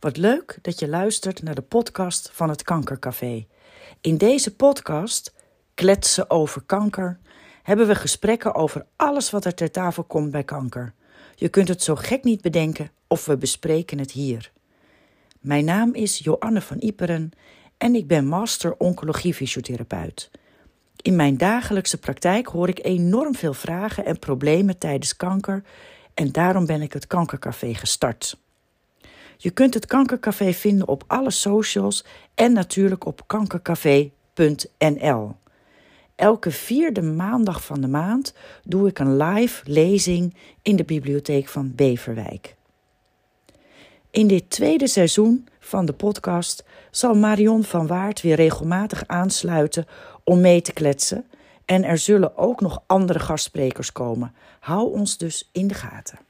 Wat leuk dat je luistert naar de podcast van het Kankercafé. In deze podcast, Kletsen over kanker, hebben we gesprekken over alles wat er ter tafel komt bij kanker. Je kunt het zo gek niet bedenken of we bespreken het hier. Mijn naam is Joanne van Iperen en ik ben master oncologie-fysiotherapeut. In mijn dagelijkse praktijk hoor ik enorm veel vragen en problemen tijdens kanker en daarom ben ik het Kankercafé gestart. Je kunt het Kankercafé vinden op alle socials en natuurlijk op kankercafé.nl. Elke vierde maandag van de maand doe ik een live lezing in de bibliotheek van Beverwijk. In dit tweede seizoen van de podcast zal Marion van Waard weer regelmatig aansluiten om mee te kletsen. En er zullen ook nog andere gastsprekers komen. Hou ons dus in de gaten.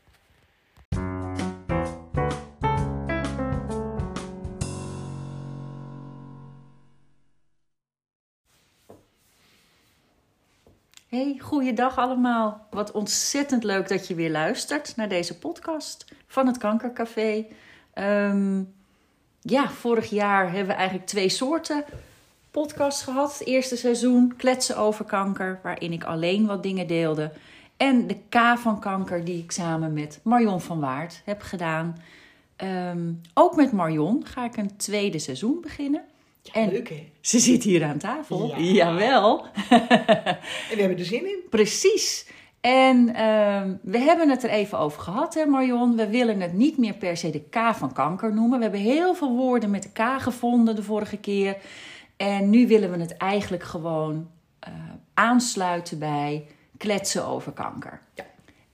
Hey, goeiedag allemaal. Wat ontzettend leuk dat je weer luistert naar deze podcast van het Kankercafé. Ehm, ja, vorig jaar hebben we eigenlijk twee soorten podcasts gehad. Het eerste seizoen, Kletsen over kanker, waarin ik alleen wat dingen deelde. En de K van kanker, die ik samen met Marion van Waard heb gedaan. Ehm, ook met Marion ga ik een tweede seizoen beginnen. En Leuk hè? Ze zit hier aan tafel. Ja. Jawel. en we hebben er zin in. Precies. En ehm, we hebben het er even over gehad, hè Marion. We willen het niet meer per se de K van kanker noemen. We hebben heel veel woorden met de K gevonden de vorige keer. En nu willen we het eigenlijk gewoon uh, aansluiten bij kletsen over kanker. Ja.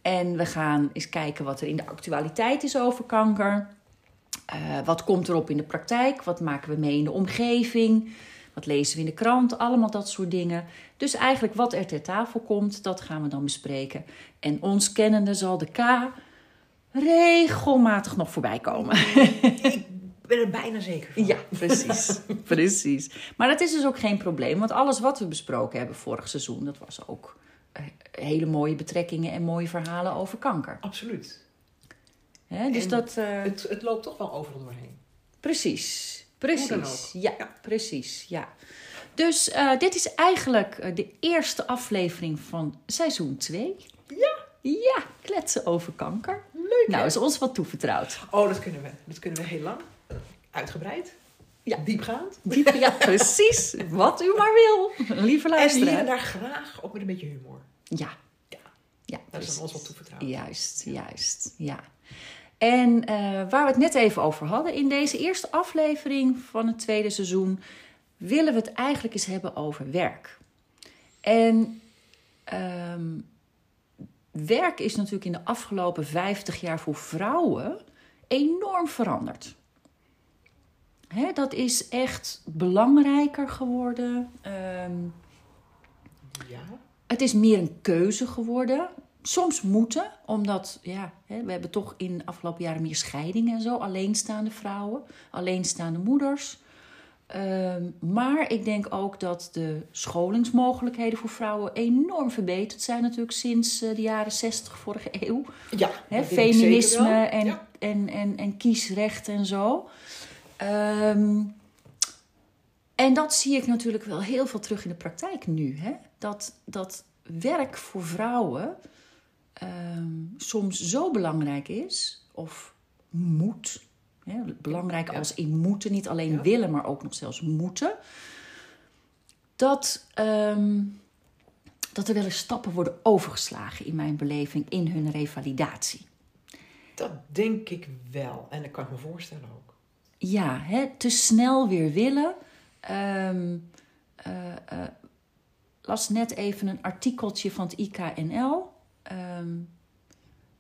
En we gaan eens kijken wat er in de actualiteit is over kanker. Uh, wat komt erop in de praktijk? Wat maken we mee in de omgeving? Wat lezen we in de krant? Allemaal dat soort dingen. Dus eigenlijk wat er ter tafel komt, dat gaan we dan bespreken. En ons kennende zal de K regelmatig nog voorbij komen. Ik ben er bijna zeker van. Ja, precies. precies. Maar dat is dus ook geen probleem. Want alles wat we besproken hebben vorig seizoen, dat was ook eh, hele mooie betrekkingen en mooie verhalen over kanker. Absoluut. Hè, dus dat, uh... het, het loopt toch wel overal doorheen. Precies. Precies. Ja, ja, precies. Ja. Dus uh, dit is eigenlijk de eerste aflevering van seizoen 2. Ja. Ja, kletsen over kanker. Leuk. Nou, is ons wat toevertrouwd. Oh, dat kunnen we. Dat kunnen we heel lang. Uitgebreid. Ja. Diepgaand. Diep, ja, precies. Wat u maar wil, lieve luisteraar. En hier en daar graag ook met een beetje humor. Ja. Ja. ja dat is ons wat toevertrouwd. Juist, juist. Ja. En uh, waar we het net even over hadden, in deze eerste aflevering van het tweede seizoen willen we het eigenlijk eens hebben over werk. En um, werk is natuurlijk in de afgelopen 50 jaar voor vrouwen enorm veranderd. Hè, dat is echt belangrijker geworden. Um, ja. Het is meer een keuze geworden. Soms moeten, omdat ja, hè, we hebben toch in de afgelopen jaren meer scheidingen en zo. Alleenstaande vrouwen, alleenstaande moeders. Um, maar ik denk ook dat de scholingsmogelijkheden voor vrouwen enorm verbeterd zijn, natuurlijk sinds uh, de jaren 60 vorige eeuw. Ja, Hè, feminisme en, ja. en, en, en kiesrecht en zo. Um, en dat zie ik natuurlijk wel heel veel terug in de praktijk nu. Hè? Dat, dat werk voor vrouwen um, soms zo belangrijk is, of moet. Hè? Belangrijk ja. als in moeten, niet alleen ja. willen, maar ook nog zelfs moeten. Dat, um, dat er wel eens stappen worden overgeslagen in mijn beleving in hun revalidatie. Dat denk ik wel. En dat kan ik me voorstellen ook. Ja, hè, te snel weer willen. Um, uh, uh, las net even een artikeltje van het IKNL. Um,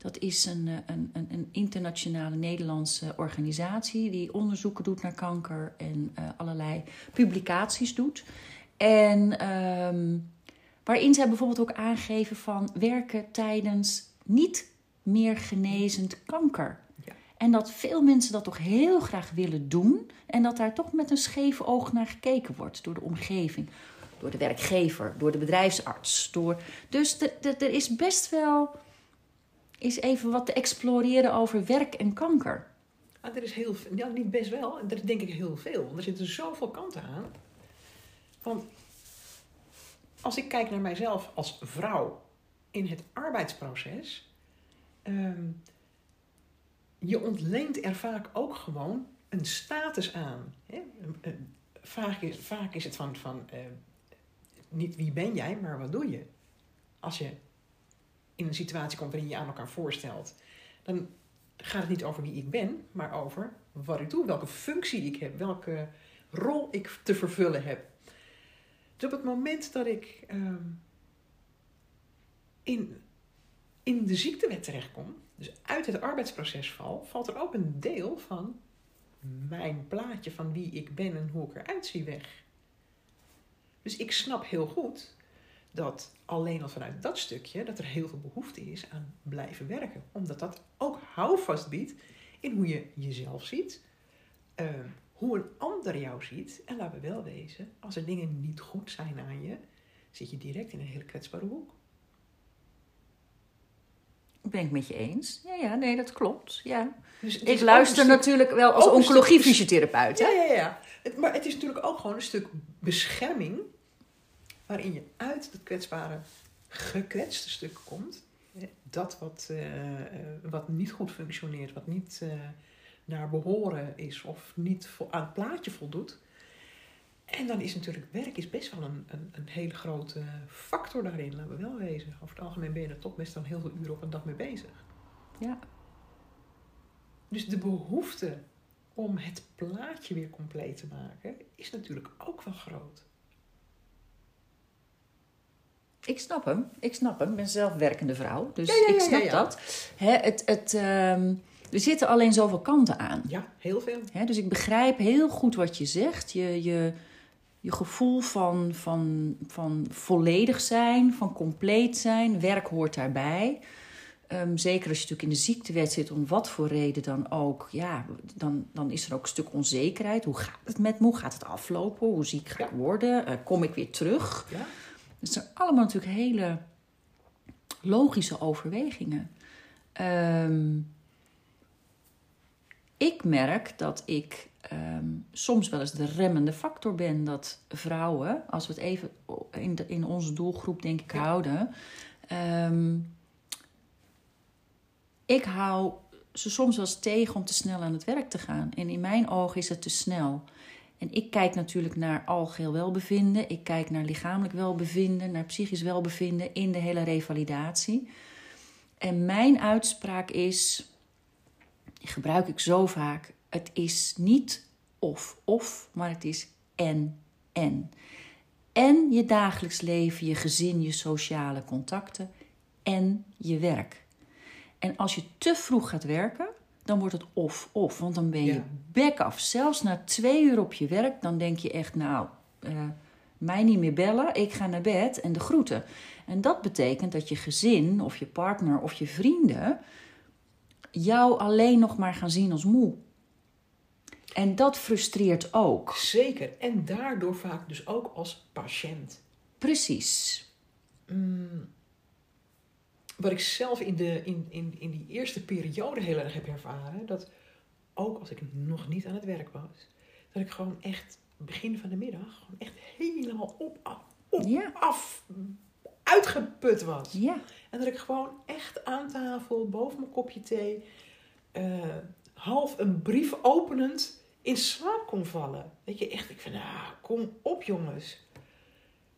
dat is een, een, een, een, internationale Nederlandse organisatie die onderzoeken doet naar kanker en uh, allerlei publicaties doet. En um, waarin zij bijvoorbeeld ook aangeven van werken tijdens niet meer genezend kanker. Ja. En dat veel mensen dat toch heel graag willen doen. En dat daar toch met een scheef oog naar gekeken wordt door de omgeving. Door de werkgever, door de bedrijfsarts. Door... Dus er is best wel is even wat te exploreren over werk en kanker. Maar er is heel veel, ja, niet best wel, er is denk ik heel veel. Want er zitten zoveel kanten aan. Want als ik kijk naar mijzelf als vrouw in het arbeidsproces, ehm, je ontleent er vaak ook gewoon een status aan. Hè? Vaak, is, vaak is het van, van eh, niet wie ben jij, maar wat doe je? Als je in een situatie komt waarin je aan elkaar voorstelt, dan gaat het niet over wie ik ben, maar over wat ik doe, welke functie ik heb, welke rol ik te vervullen heb. Dus op het moment dat ik ehm, in, in de ziektewet terechtkom, dus uit het arbeidsproces val, valt er ook een deel van mijn plaatje van wie ik ben en hoe ik eruit zie weg. Dus ik snap heel goed dat alleen al vanuit dat stukje dat er heel veel behoefte is aan blijven werken. Omdat dat ook houvast biedt in hoe je jezelf ziet, eh, hoe een ander jou ziet. En laten we wel wezen, als er dingen niet goed zijn aan je, zit je direct in een hele kwetsbare hoek. Ben ik met je eens? Ja, ja, nee, dat klopt. Ja. Dus Ik luister natuurlijk wel als oncologiefysiotherapeut. Ja, ja, ja. Het, maar het is natuurlijk ook gewoon een stuk bescherming waarin je uit het kwetsbare, gekwetste stuk komt. Dat wat, eh, wat niet goed functioneert, wat niet eh, naar behoren is of niet aan het plaatje voldoet. En dan is natuurlijk werk is best wel een, een, een hele grote factor daarin, laten we wel wezen. Over het algemeen ben je er toch best wel heel veel uren op een dag mee bezig. Ja. Dus de behoefte om het plaatje weer compleet te maken, is natuurlijk ook wel groot. Ik snap hem. Ik snap hem. Ik ben zelf werkende vrouw. Dus Ja, ja, ja, ik snap dat. Hè, het, het, ehm, er zitten alleen zoveel kanten aan. Ja, heel veel. Hè, dus ik begrijp heel goed wat je zegt. Je, je, je gevoel van, van, van volledig zijn, van compleet zijn. Werk hoort daarbij. Ehm, zeker als je natuurlijk in de ziektewet zit, om wat voor reden dan ook. Ja, dan, dan is er ook een stuk onzekerheid. Hoe gaat het met me? Hoe gaat het aflopen? Hoe ziek ga ik worden? Eh, kom ik weer terug? Ja, Het zijn allemaal natuurlijk hele logische overwegingen. Ehm, ik merk dat ik ehm, soms wel eens de remmende factor ben. Dat vrouwen, als we het even in, de, in onze doelgroep denk ik Ja. houden. ehm, ik hou ze soms wel eens tegen om te snel aan het werk te gaan. En in mijn ogen is het te snel. En ik kijk natuurlijk naar algeheel welbevinden. Ik kijk naar lichamelijk welbevinden, naar psychisch welbevinden in de hele revalidatie. En mijn uitspraak is, die gebruik ik zo vaak, het is niet of of, maar het is en en. En je dagelijks leven, je gezin, je sociale contacten en je werk. En als je te vroeg gaat werken, dan wordt het of-of. Want dan ben je Ja. bek af. Zelfs na twee uur op je werk, dan denk je echt, nou, eh, mij niet meer bellen, ik ga naar bed en de groeten. En dat betekent dat je gezin of je partner of je vrienden jou alleen nog maar gaan zien als moe. En dat frustreert ook. zeker. En daardoor vaak dus ook als patiënt. Precies. Mm, wat ik zelf in, de, in, in, in die eerste periode heel erg heb ervaren, dat ook als ik nog niet aan het werk was, dat ik gewoon echt begin van de middag gewoon echt helemaal op, af, op, Ja. af uitgeput was. Ja, En dat ik gewoon echt aan tafel, boven mijn kopje thee, eh, half een brief openend in slaap kon vallen. Weet je, echt, ik van, nou, kom op jongens.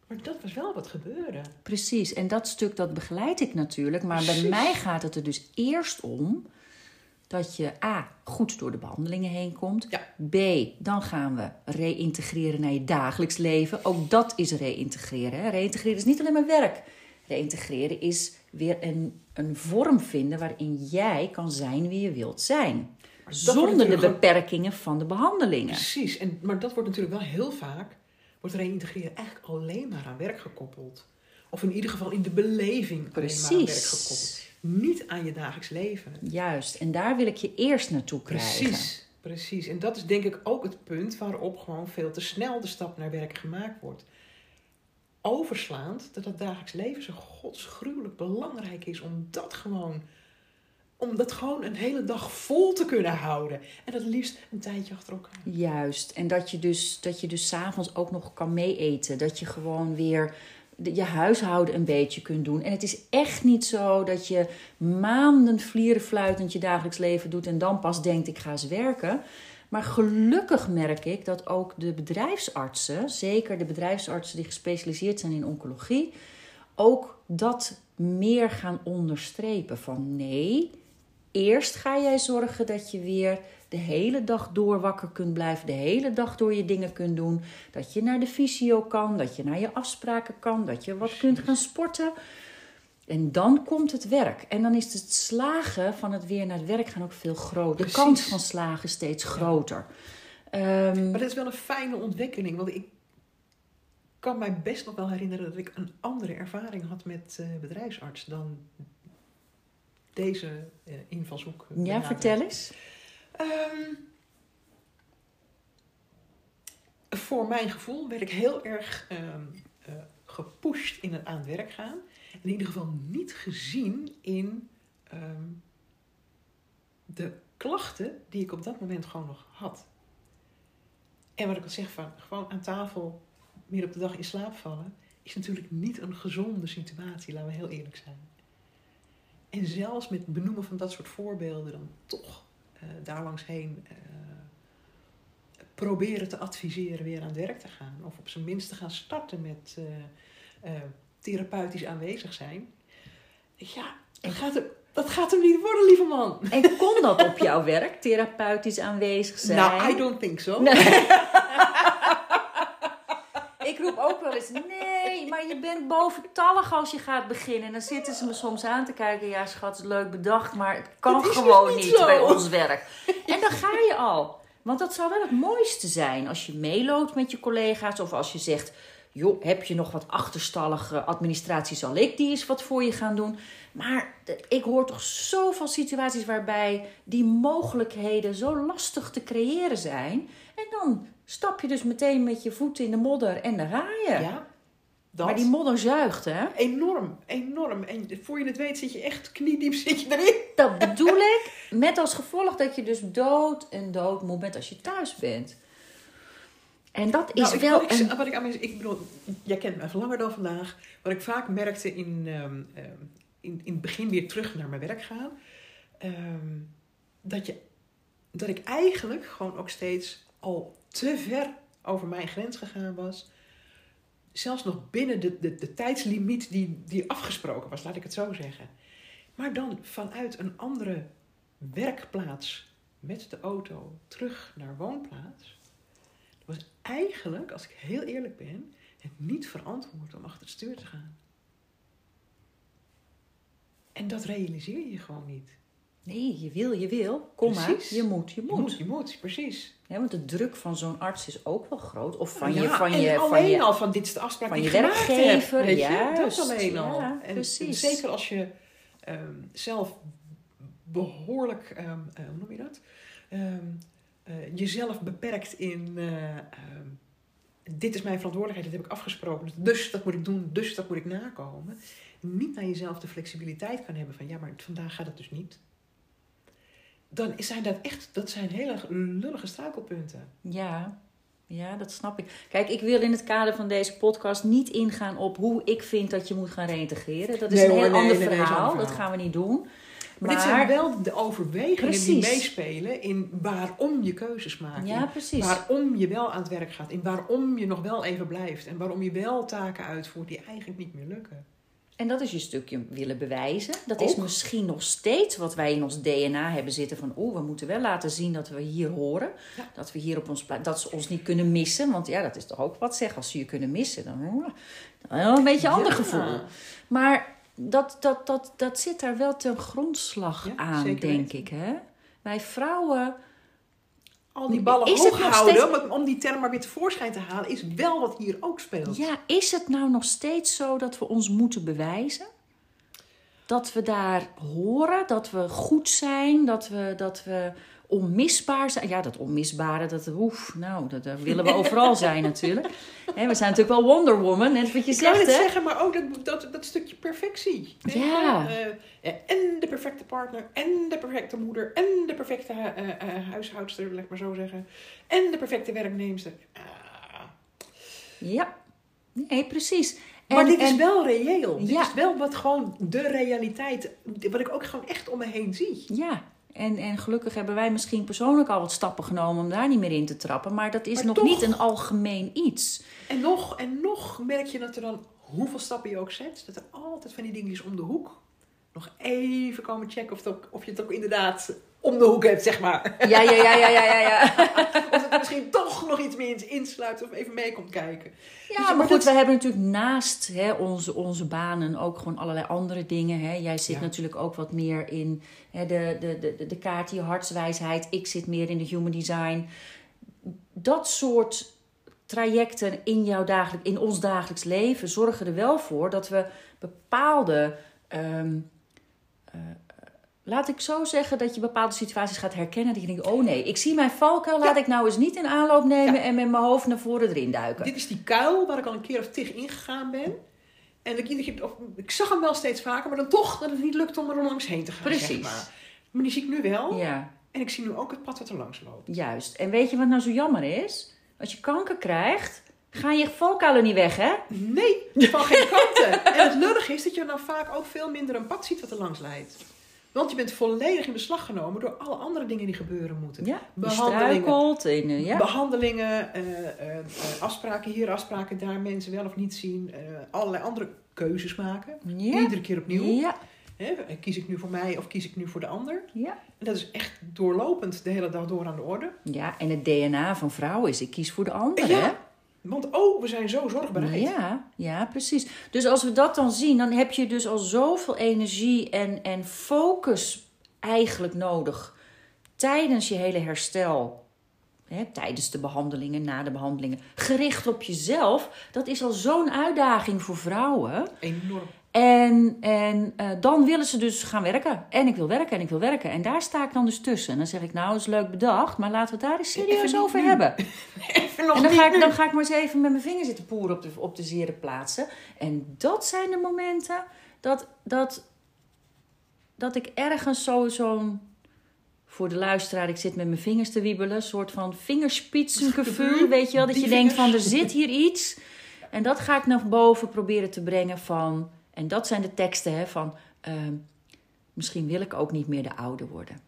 Maar dat was wel wat gebeurde. precies. En dat stuk dat begeleid ik natuurlijk. Maar bij mij gaat het er dus eerst om dat je A, goed door de behandelingen heen komt. Ja. B, dan gaan we reïntegreren naar je dagelijks leven. Ook dat is reïntegreren. Hè. Reïntegreren is niet alleen maar werk. Reïntegreren is weer een, een vorm vinden waarin jij kan zijn wie je wilt zijn. Zonder de beperkingen van de behandelingen. Precies, en, maar dat wordt natuurlijk wel heel vaak, wordt reïntegreren eigenlijk alleen maar aan werk gekoppeld. Of in ieder geval in de beleving alleen maar aan werk gekoppeld. Niet aan je dagelijks leven. Juist. En daar wil ik je eerst naartoe krijgen. Precies, precies. En dat is denk ik ook het punt waarop gewoon veel te snel de stap naar werk gemaakt wordt. Overslaand dat het dagelijks leven zo godsgruwelijk belangrijk is om dat gewoon om dat gewoon een hele dag vol te kunnen houden. En dat liefst een tijdje achter elkaar. Juist. En dat je dus, dat je dus s'avonds ook nog kan meeeten. Dat je gewoon weer je huishouden een beetje kunt doen. En het is echt niet zo dat je maanden vlierenfluitend je dagelijks leven doet en dan pas denkt ik ga eens werken. Maar gelukkig merk ik dat ook de bedrijfsartsen, zeker de bedrijfsartsen die gespecialiseerd zijn in oncologie, ook dat meer gaan onderstrepen. Van nee, eerst ga jij zorgen dat je weer de hele dag door wakker kunt blijven, de hele dag door je dingen kunt doen. Dat je naar de fysio kan, dat je naar je afspraken kan, dat je wat kunt gaan sporten. En dan komt het werk. En dan is het slagen van het weer naar het werk gaan ook veel groter. De kans van slagen steeds groter. Ehm, Maar dat is wel een fijne ontwikkeling. Want ik kan mij best nog wel herinneren dat ik een andere ervaring had met eh, bedrijfsarts dan deze eh, invalshoek. ja, vertel eens. Ehm, voor mijn gevoel werd ik heel erg ehm, eh, gepusht in het aan het werk gaan. In ieder geval niet gezien in ehm, de klachten die ik op dat moment gewoon nog had. En wat ik al zeg van gewoon aan tafel meer op de dag in slaap vallen, is natuurlijk niet een gezonde situatie, laten we heel eerlijk zijn. En zelfs met benoemen van dat soort voorbeelden dan toch eh daar langs heen eh, proberen te adviseren weer aan het werk te gaan. Of op zijn minst te gaan starten met eh, therapeutisch aanwezig zijn. Ja, dat gaat, hem, dat gaat hem niet worden, lieve man. En kon dat op jouw werk, therapeutisch aanwezig zijn? Nou, I don't think so. Nee. Ik roep ook wel eens, nee, maar je bent boventallig als je gaat beginnen. En dan zitten ze me soms aan te kijken, ja schat, is leuk bedacht, maar het kan Het gewoon niet bij ons werk. En dan ga je al. Want dat zou wel het mooiste zijn als je meeloopt met je collega's of als je zegt, joh, heb je nog wat achterstallige administratie, zal ik die eens wat voor je gaan doen. Maar ik hoor toch zoveel situaties waarbij die mogelijkheden zo lastig te creëren zijn. En dan stap je dus meteen met je voeten in de modder en dan ga je. Ja, dat. maar die modder zuigt, hè? Enorm, enorm. En voor je het weet zit je echt kniediep zit je erin. Dat bedoel ik. Met als gevolg dat je dus dood en doodmoe bent als je thuis bent. En dat is Nou, ik- wel wat, ik, een... wat ik aan mensen, ik bedoel, jij kent me langer dan vandaag. Wat ik vaak merkte in, ehm, ehm, in, in het begin weer terug naar mijn werk gaan. ehm, dat, je, dat ik eigenlijk gewoon ook steeds al te ver over mijn grens gegaan was. Zelfs nog binnen de, de, de tijdslimiet die, die afgesproken was, laat ik het zo zeggen. Maar dan vanuit een andere werkplaats met de auto terug naar woonplaats was eigenlijk, als ik heel eerlijk ben, het niet verantwoord om achter het stuur te gaan. En dat realiseer je gewoon niet. Nee, je wil, je wil. Kom maar, je moet, je Je moet. moet, je moet, precies. Ja, want de druk van zo'n arts is ook wel groot. Of van Ja, je, van en je, alleen van je al van dit is de afspraak van die je werkgever, je? juist. Dat alleen al. Ja, en, precies. en zeker als je ehm, zelf behoorlijk, ehm, eh, hoe noem je dat? Ehm, eh, jezelf beperkt in, eh, dit is mijn verantwoordelijkheid, dit heb ik afgesproken, dus dat moet ik doen, dus dat moet ik nakomen. Niet naar jezelf de flexibiliteit kan hebben van, ja, maar vandaag gaat het dus niet. Dan zijn dat echt, dat zijn hele lullige struikelpunten. Ja, ja, dat snap ik. Kijk, ik wil in het kader van deze podcast niet ingaan op hoe ik vind dat je moet gaan reïntegreren. Dat is Nee een hoor, heel nee, ander nee, verhaal. Dat gaan we niet doen. Maar, dit zijn wel de overwegingen die meespelen in waarom je keuzes maakt. ja, precies. waarom je wel aan het werk gaat. In waarom je nog wel even blijft. En waarom je wel taken uitvoert die eigenlijk niet meer lukken. En dat is je stukje willen bewijzen. Dat is misschien nog steeds wat wij in ons DNA hebben zitten van... oeh, we moeten wel laten zien dat we hier horen. Ja. Dat we hier op ons dat ze ons niet kunnen missen. Want ja, dat is toch ook wat zeg. Als ze je kunnen missen, dan, dan wel een beetje een ander Ja. gevoel. Maar dat, dat, dat, dat zit daar wel ten grondslag Ja, aan, denk ik. Hè? Wij vrouwen... Al die ballen Is hoog houden, steeds- om, om die term maar weer tevoorschijn te halen, is wel wat hier ook speelt. Ja, is het nou nog steeds zo dat we ons moeten bewijzen? Dat we daar horen, dat we goed zijn, dat we, dat we onmisbaar zijn. Ja, dat onmisbare, dat oef, nou, dat, dat willen we overal zijn natuurlijk. We zijn natuurlijk wel Wonder Woman, net wat je Ik zegt, het hè? zeggen, maar ook dat, dat, dat stukje perfectie. Ja. Eh, eh, en de perfecte partner, en de perfecte moeder, en de perfecte eh, huishoudster, laat ik maar zo zeggen. En de perfecte werknemster. Ah. Ja, nee, precies. Maar En- dit is wel reëel. Dit is wel wat gewoon de realiteit, wat ik ook gewoon echt om me heen zie. Ja, en, en gelukkig hebben wij misschien persoonlijk al wat stappen genomen om daar niet meer in te trappen. Maar dat is Maar nog toch- niet een algemeen iets. En nog en nog merk je dat er dan, hoeveel stappen je ook zet, dat er altijd van die dingetjes om de hoek nog even komen checken of, het ook, of je het ook inderdaad om de hoek hebt, zeg maar. Ja, ja, ja, ja, ja, ja. ja. Of dat er misschien toch nog iets meer insluit of even mee komt kijken. Ja, je, maar goed, we hebben natuurlijk naast hè, onze, onze banen ook gewoon allerlei andere dingen. Hè. Jij zit Ja. natuurlijk ook wat meer in hè, de, de, de, de kaart, die hartswijsheid. Ik zit meer in de human design. Dat soort trajecten in, jouw dagelijk, in ons dagelijks leven zorgen er wel voor dat we bepaalde. ehm, eh, laat ik zo zeggen dat je bepaalde situaties gaat herkennen. Dat je denkt: oh nee, ik zie mijn valkuil. Laat Ja. ik nou eens niet in aanloop nemen Ja. en met mijn hoofd naar voren erin duiken. Dit is die kuil waar ik al een keer of tig ingegaan ben. En ik, of, ik zag hem wel steeds vaker, maar dan toch dat het niet lukt om er langs heen te gaan. Precies. Zeg maar. maar die zie ik nu wel. Ja. En ik zie nu ook het pad wat er langs loopt. Juist. En weet je wat nou zo jammer is? Als je kanker krijgt, gaan je valkuilen niet weg, hè? Nee, van geen kanten. En het lullig is dat je dan vaak ook veel minder een pad ziet wat er langs leidt. Want je bent volledig in beslag genomen door alle andere dingen die gebeuren moeten. Ja. Behandelingen. eh, ja. Behandelingen, eh, eh, afspraken hier, afspraken daar, mensen wel of niet zien. allerlei andere keuzes maken. Ja. Iedere keer opnieuw. Ja. Kies ik nu voor mij of kies ik nu voor de ander? Ja. En dat is echt doorlopend de hele dag door aan de orde. ja, en het DNA van vrouwen is: ik kies voor de ander, Ja. hè? Want oh, we zijn zo zorgbereid. Ja, ja, precies. Dus als we dat dan zien, dan heb je dus al zoveel energie en, en focus eigenlijk nodig tijdens je hele herstel. Hè, tijdens de behandelingen, na de behandelingen. Gericht op jezelf. Dat is al zo'n uitdaging voor vrouwen. Enorm. En, en eh, dan willen ze dus gaan werken. En ik wil werken en ik wil werken. En daar sta ik dan dus tussen. En dan zeg ik, nou, dat is leuk bedacht. Maar laten we het daar eens serieus Even over nu. hebben. Even nog En dan ga, ik, dan ga ik maar eens even met mijn vinger zitten poeren op de, op de zere plaatsen. En dat zijn de momenten dat, dat, dat ik ergens zo- zo'n... Voor de luisteraar, ik zit met mijn vingers te wiebelen. Een soort van vingerspitsengevoel. Weet je wel, dat je denkt van, er zit hier iets. En dat ga ik naar boven proberen te brengen van... En dat zijn de teksten hè, van... ehm, misschien wil ik ook niet meer de oude worden.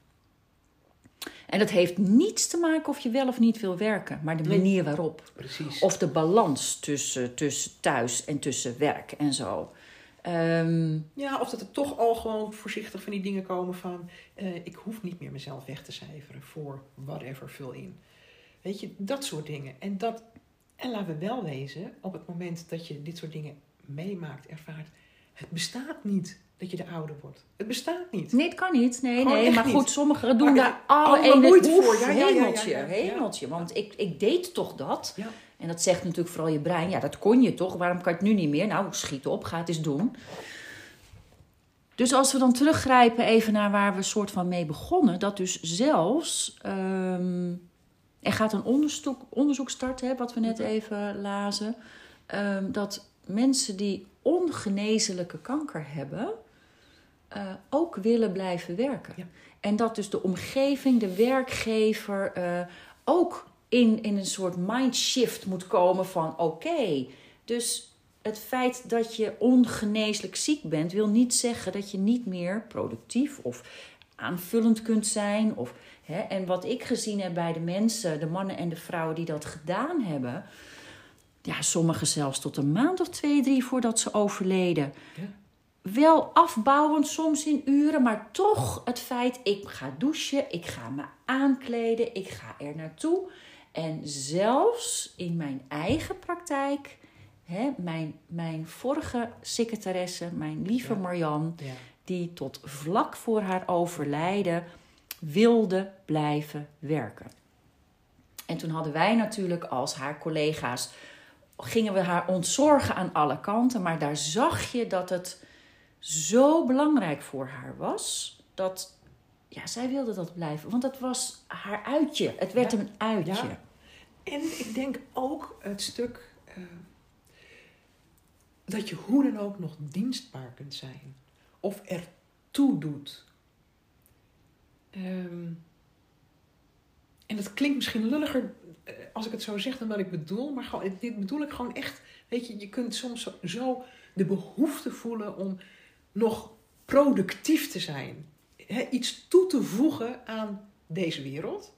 En dat heeft niets te maken of je wel of niet wil werken. Maar de manier waarop. Precies. Of de balans tussen, tussen thuis en tussen werk en zo. Ehm, Ja, of dat er toch al gewoon voorzichtig van die dingen komen van... eh, ik hoef niet meer mezelf weg te cijferen voor whatever, vul in. Weet je, dat soort dingen. En, dat, en laten we wel wezen, op het moment dat je dit soort dingen meemaakt, ervaart... Het bestaat niet dat je de ouder wordt. Het bestaat niet. nee, het kan niet. Nee, Gewoon nee. Maar niet. goed, sommigen doen Maar daar alle ene voor. Ja, ja, hemeltje, ja, hemeltje. Want ik, ik deed toch dat. Ja. En dat zegt natuurlijk vooral je brein. Ja, dat kon je toch? Waarom kan je het nu niet meer? Nou, schiet op, ga het eens doen. Dus als we dan teruggrijpen even naar waar we soort van mee begonnen. Dat dus zelfs... ehm, er gaat een onderzoek, onderzoek starten, hè, wat we net even lazen. ehm, dat mensen die ongeneeslijke kanker hebben... eh, ook willen blijven werken. Ja. En dat dus de omgeving, de werkgever... eh, ook in, in een soort mindshift moet komen van... oké, dus het feit dat je ongeneeslijk ziek bent... wil niet zeggen dat je niet meer productief of aanvullend kunt zijn. Of, hè, en wat ik gezien heb bij de mensen, de mannen en de vrouwen die dat gedaan hebben... ja, sommigen zelfs tot een maand of twee, drie voordat ze overleden Ja. wel afbouwend soms in uren, maar toch het feit, ik ga douchen, ik ga me aankleden, ik ga er naartoe. En zelfs in mijn eigen praktijk, hè, mijn, mijn vorige secretaresse, mijn lieve Ja. Marian, Ja. die tot vlak voor haar overlijden wilde blijven werken. En toen hadden wij natuurlijk als haar collega's, gingen we haar ontzorgen aan alle kanten, maar daar zag je dat het zo belangrijk voor haar was dat ja, zij wilde dat blijven. Want dat was haar uitje. Het werd Ja. een uitje. Ja. En ik denk ook het stuk eh, dat je hoe dan ook nog dienstbaar kunt zijn. Of ertoe doet. Ehm, en dat klinkt misschien lulliger als ik het zo zeg dan wat ik bedoel. Maar gewoon, dit bedoel ik gewoon echt. Weet je, je kunt soms zo, zo de behoefte voelen om nog productief te zijn. Iets toe te voegen aan deze wereld.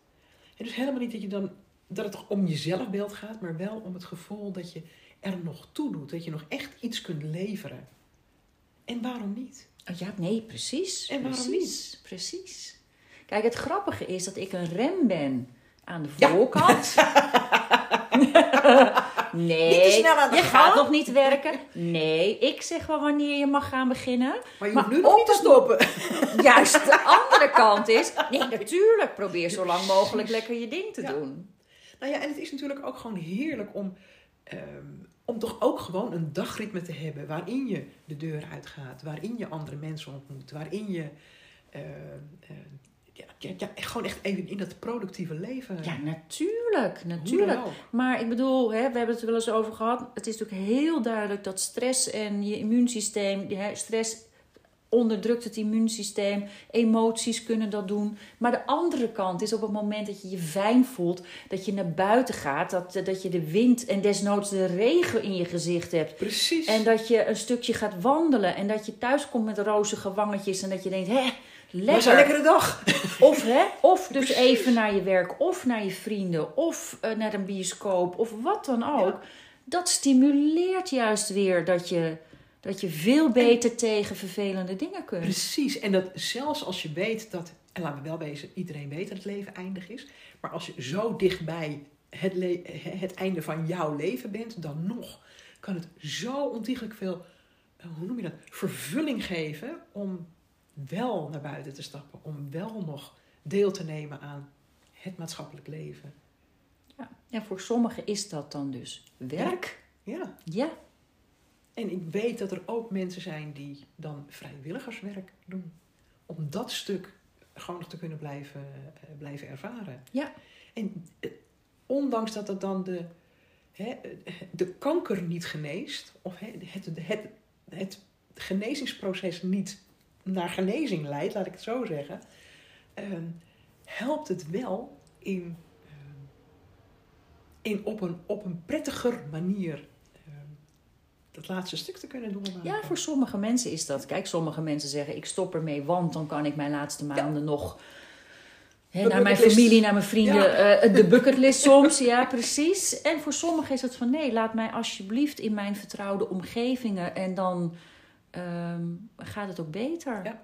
En dus helemaal niet dat, je dan, dat het om je zelfbeeld gaat, maar wel om het gevoel dat je er nog toe doet. Dat je nog echt iets kunt leveren. En waarom niet? Oh, Ja, nee, precies. En waarom precies, Precies. Kijk, het grappige is dat ik een rem ben aan de Ja. voorkant. nee, je gang. gaat nog niet werken. Nee, ik zeg wel wanneer je mag gaan beginnen. Maar je Maar hoeft nu nog niet te stoppen. Juist de andere kant is... Nee, natuurlijk. Probeer zo lang mogelijk lekker je ding te Ja. doen. Nou ja, en het is natuurlijk ook gewoon heerlijk om, ehm, om toch ook gewoon een dagritme te hebben waarin je de deur uitgaat, waarin je andere mensen ontmoet, waarin je ehm, ehm, ja, ja, gewoon echt even in dat productieve leven. Ja, natuurlijk. Natuurlijk. Maar ik bedoel, hè, we hebben het er wel eens over gehad. Het is natuurlijk heel duidelijk dat stress en je immuunsysteem, hè, stress onderdrukt het immuunsysteem, emoties kunnen dat doen. Maar de andere kant is op het moment dat je je fijn voelt, dat je naar buiten gaat, dat, dat je de wind en desnoods de regen in je gezicht hebt. Precies. En dat je een stukje gaat wandelen en dat je thuis komt met rozige wangetjes en dat je denkt, hè, lekker. een lekkere dag. Of, hè, of dus even naar je werk, of naar je vrienden, of eh, naar een bioscoop, of wat dan ook. Ja. Dat stimuleert juist weer dat je, dat je veel beter tegen vervelende dingen kunt. Precies. En dat zelfs als je weet dat, en laten we wel wezen, iedereen weet dat het leven eindig is. Maar als je zo dichtbij het, het einde van jouw leven bent, dan nog kan het zo ontiegelijk veel, eh, hoe noem je dat, vervulling geven om wel naar buiten te stappen. Om wel nog deel te nemen aan het maatschappelijk leven. Ja. En voor sommigen is dat dan dus werk. Ja. Ja, En ik weet dat er ook mensen zijn die dan vrijwilligerswerk doen. Om dat stuk gewoon nog te kunnen blijven, eh, blijven ervaren. Ja. En eh, ondanks dat het dan de, hè, de kanker niet geneest, of hè, het, het, het genezingsproces niet naar genezing leidt, laat ik het zo zeggen, ehm, helpt het wel in, ehm, in op, een, op een prettiger manier ehm, dat laatste stuk te kunnen doormaken. ja, voor sommige mensen is dat. Kijk, sommige mensen zeggen ik stop ermee, want dan kan ik mijn laatste maanden nog naar mijn familie, naar mijn vrienden, Ja. eh, de bucketlist soms. Ja, precies. En voor sommigen is het van nee, laat mij alsjeblieft in mijn vertrouwde omgevingen en dan ehm, gaat het ook beter. Ja.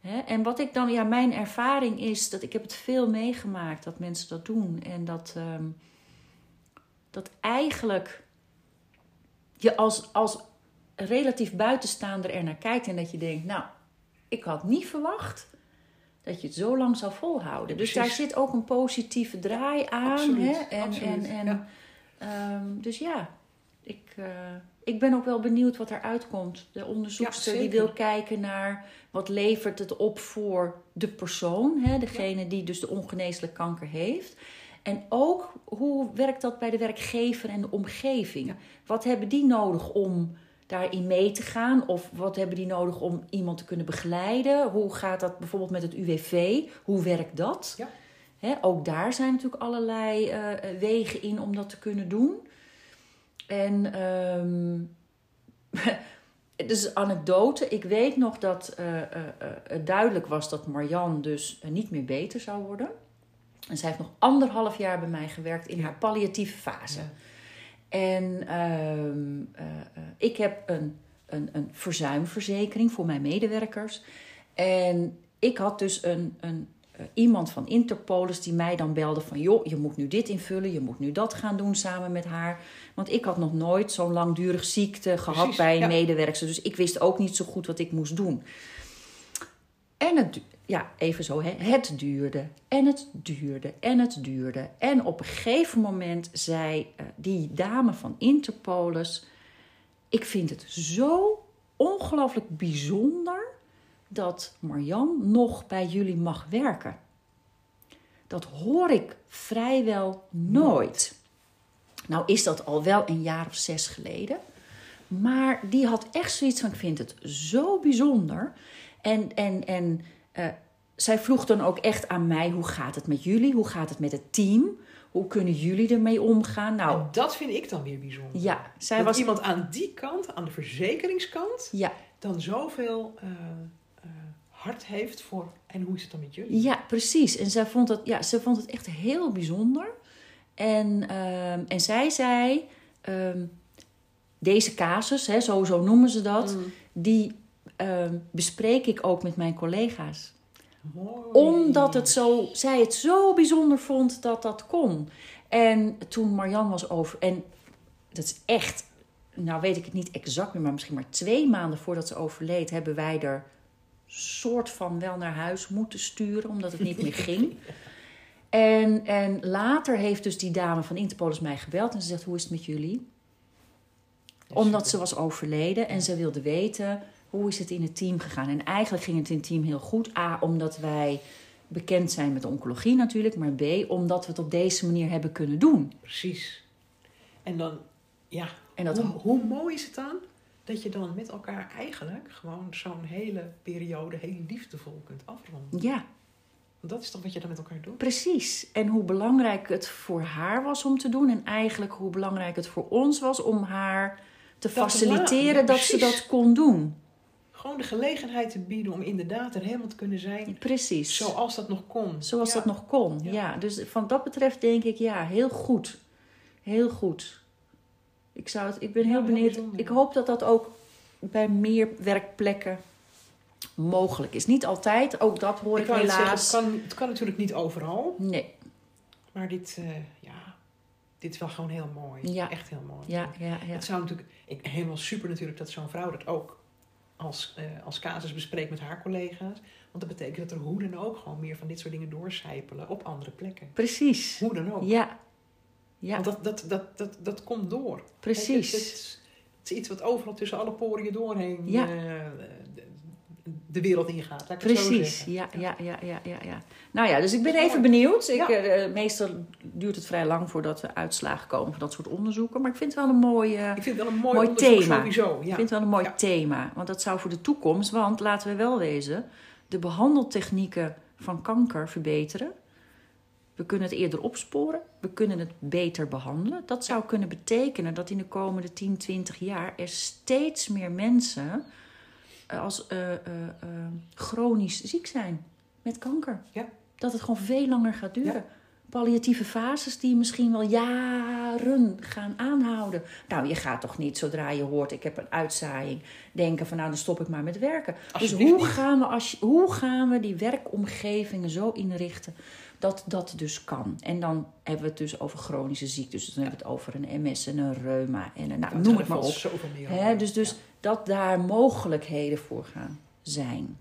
Hè? En wat ik dan, ja, mijn ervaring is dat ik heb het veel meegemaakt dat mensen dat doen. En dat, ehm, dat eigenlijk je als, als relatief buitenstaander er naar kijkt en dat je denkt, nou, ik had niet verwacht dat je het zo lang zou volhouden. Dus daar zit ook een positieve draai aan. Absoluut, Hè? En, absoluut, en, en, ja. ehm, dus ja, ik, eh, ik ben ook wel benieuwd wat eruit komt. De onderzoekster Ja, die wil kijken naar wat levert het op voor de persoon, hè? degene die dus de ongeneeslijke kanker heeft. En ook hoe werkt dat bij de werkgever en de omgeving? Ja. Wat hebben die nodig om daarin mee te gaan? Of wat hebben die nodig om iemand te kunnen begeleiden? Hoe gaat dat bijvoorbeeld met het UWV? Hoe werkt dat? Hè, ook daar zijn natuurlijk allerlei eh, wegen in om dat te kunnen doen. En ehm het is een anekdote. Ik weet nog dat eh, eh, eh, het duidelijk was dat Marianne dus niet meer beter zou worden. En zij heeft nog anderhalf jaar bij mij gewerkt in Ja. haar palliatieve fase. Ja. En ehm, eh, eh, ik heb een, een, een verzuimverzekering voor mijn medewerkers. En ik had dus een, een, iemand van Interpolis die mij dan belde van... joh, je moet nu dit invullen, je moet nu dat gaan doen samen met haar. Want ik had nog nooit zo'n langdurig ziekte gehad Precies, bij een ja. medewerker. Dus ik wist ook niet zo goed wat ik moest doen. En het, ja, even zo, hè. het duurde en het duurde en het duurde. En op een gegeven moment zei eh, die dame van Interpolis... ik vind het zo ongelooflijk bijzonder dat Marjan nog bij jullie mag werken. Dat hoor ik vrijwel nooit. Nou is dat al wel een jaar of zes geleden. Maar die had echt zoiets van, ik vind het zo bijzonder. En, en, en uh, zij vroeg dan ook echt aan mij, hoe gaat het met jullie? Hoe gaat het met het team? Hoe kunnen jullie ermee omgaan? Nou, en dat vind ik dan weer bijzonder. Ja, zij dat was iemand aan die kant, aan de verzekeringskant, Ja, dan zoveel eh, eh, hart heeft voor. En hoe is het dan met jullie? ja, precies. En zij vond het, ja, ze vond het echt heel bijzonder. En, ehm, en zij zei, ehm, deze casus, hè, zo, zo noemen ze dat, Mm. die ehm, bespreek ik ook met mijn collega's. Mooi. Omdat het zo, zij het zo bijzonder vond dat dat kon. En toen Marjan was over. En dat is echt. Nou weet ik het niet exact meer, maar misschien maar twee maanden voordat ze overleed, hebben wij er soort van wel naar huis moeten sturen, omdat het niet meer ging. En, en later heeft dus die dame van Interpolis mij gebeld en ze zegt: Hoe is het met jullie? Omdat ze was overleden en ze wilde weten hoe is het in het team gegaan. En eigenlijk ging het in het team heel goed. A, omdat wij bekend zijn met oncologie natuurlijk. Maar B, omdat we het op deze manier hebben kunnen doen. Precies. En dan, ja, En dat, hoe, hoe mooi is het dan dat je dan met elkaar eigenlijk gewoon zo'n hele periode heel liefdevol kunt afronden. ja, Want dat is toch wat je dan met elkaar doet? precies. En hoe belangrijk het voor haar was om te doen. En eigenlijk hoe belangrijk het voor ons was om haar te te faciliteren dat ze dat kon doen. Gewoon de gelegenheid te bieden om inderdaad er helemaal te kunnen zijn Precies. zoals dat nog kon. Zoals Ja. dat nog kon. Ja. Ja. dus van dat betreft denk ik, ja, heel goed. Heel goed. Ik, zou het, ik ben heel benieuwd. ik hoop dat dat ook bij meer werkplekken mogelijk is. Niet altijd, ook dat hoor ik, Ik helaas. zeggen, het kan, het kan natuurlijk niet overal. Nee, Maar dit, eh, ja, dit is wel gewoon heel mooi. Ja. Echt heel mooi. ja, ja, ja. Het zou natuurlijk ik, helemaal super natuurlijk dat zo'n vrouw dat ook als, eh, als casus bespreekt met haar collega's. Want dat betekent dat er hoe dan ook gewoon meer van dit soort dingen doorcijpelen op andere plekken. Precies. Hoe dan ook. Ja, ja Want dat, dat, dat, dat, dat komt door. Precies. Het, is, het is iets wat overal tussen alle poriën doorheen Ja. eh, de, de wereld ingaat. Laat ik het zo Precies, ja, ja, ja, ja, ja, ja. Nou ja, dus ik ben even mooi. benieuwd. Ik, Ja. eh, meestal duurt het vrij lang voordat er uitslagen komen van dat soort onderzoeken. Maar ik vind het wel een mooie... Ik vind het wel een mooi, Mooi thema. sowieso. Ja. Ik vind het wel een mooi thema. Want dat zou voor de toekomst, want laten we wel wezen, de behandeltechnieken van kanker verbeteren. We kunnen het eerder opsporen, we kunnen het beter behandelen. Dat zou kunnen betekenen dat in de komende 10, 20 jaar er steeds meer mensen eh, als eh, eh, chronisch ziek zijn met kanker. Ja. Dat het gewoon veel langer gaat duren. Ja. Palliatieve fases die misschien wel jaren gaan aanhouden. Nou, je gaat toch niet zodra je hoort ik heb een uitzaaiing denken van nou dan stop ik maar met werken. Dus hoe gaan, we als, hoe gaan we die werkomgevingen zo inrichten dat dat dus kan? En dan hebben we het dus over chronische ziektes. Dus dan hebben we het over een MS en een reuma en een, nou, noem het maar op. Dus dus Ja. dat daar mogelijkheden voor gaan zijn.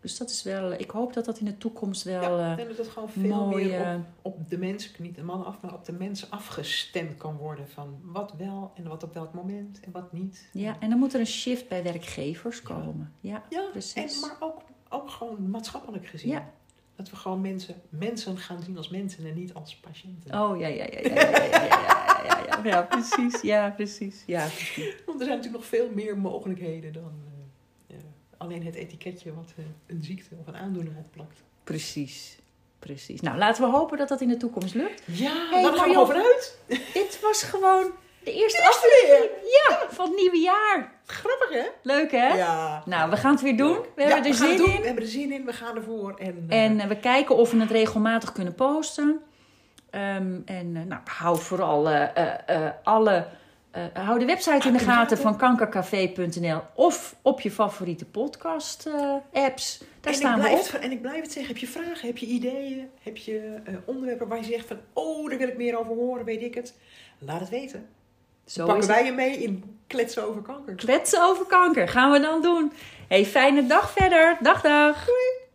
Dus dat is wel, ik hoop dat dat in de toekomst wel Ja, eh, en dat het gewoon veel mooi. meer eh, op, op de mensen, niet de mannen af, maar op de mensen afgestemd kan worden. Van wat wel en wat op welk moment en wat niet. ja, en dan moet er een shift bij werkgevers komen. Ja, ja precies. en, maar ook, ook gewoon maatschappelijk gezien. Ja. Dat we gewoon mensen, mensen gaan zien als mensen en niet als patiënten. Oh ja, ja, ja, ja, ja, ja, ja, ja, ja, ja, ja, precies. Ja, precies. Ja, precies. Want er zijn natuurlijk nog veel meer mogelijkheden dan eh, alleen het etiketje wat eh, een ziekte of een aandoening opplakt. Precies. Precies. Nou, laten we hopen dat dat in de toekomst lukt. Ja, Hey, daar gaan we over uit. Dit was gewoon de eerste aflevering ja, van het nieuwe jaar. Grappig hè? Leuk hè? Ja. Nou, we gaan het weer doen. We Ja, hebben er het zin in. We hebben er zin in, we gaan ervoor. En, eh, En eh, we kijken of we het regelmatig kunnen posten. Ehm, en eh, nou, hou vooral alle. hou de website in de gaten van kankercafé.nl of op je favoriete podcast-apps. Daar en staan we op. En ik blijf het zeggen, heb je vragen, heb je ideeën, heb je onderwerpen waar je zegt van... Oh, daar wil ik meer over horen, weet ik het. Laat het weten. Zo Pakken wij je mee in Kletsen over kanker. Kletsen over kanker gaan we dan doen. Hey, fijne dag verder. Dag, dag. Doei.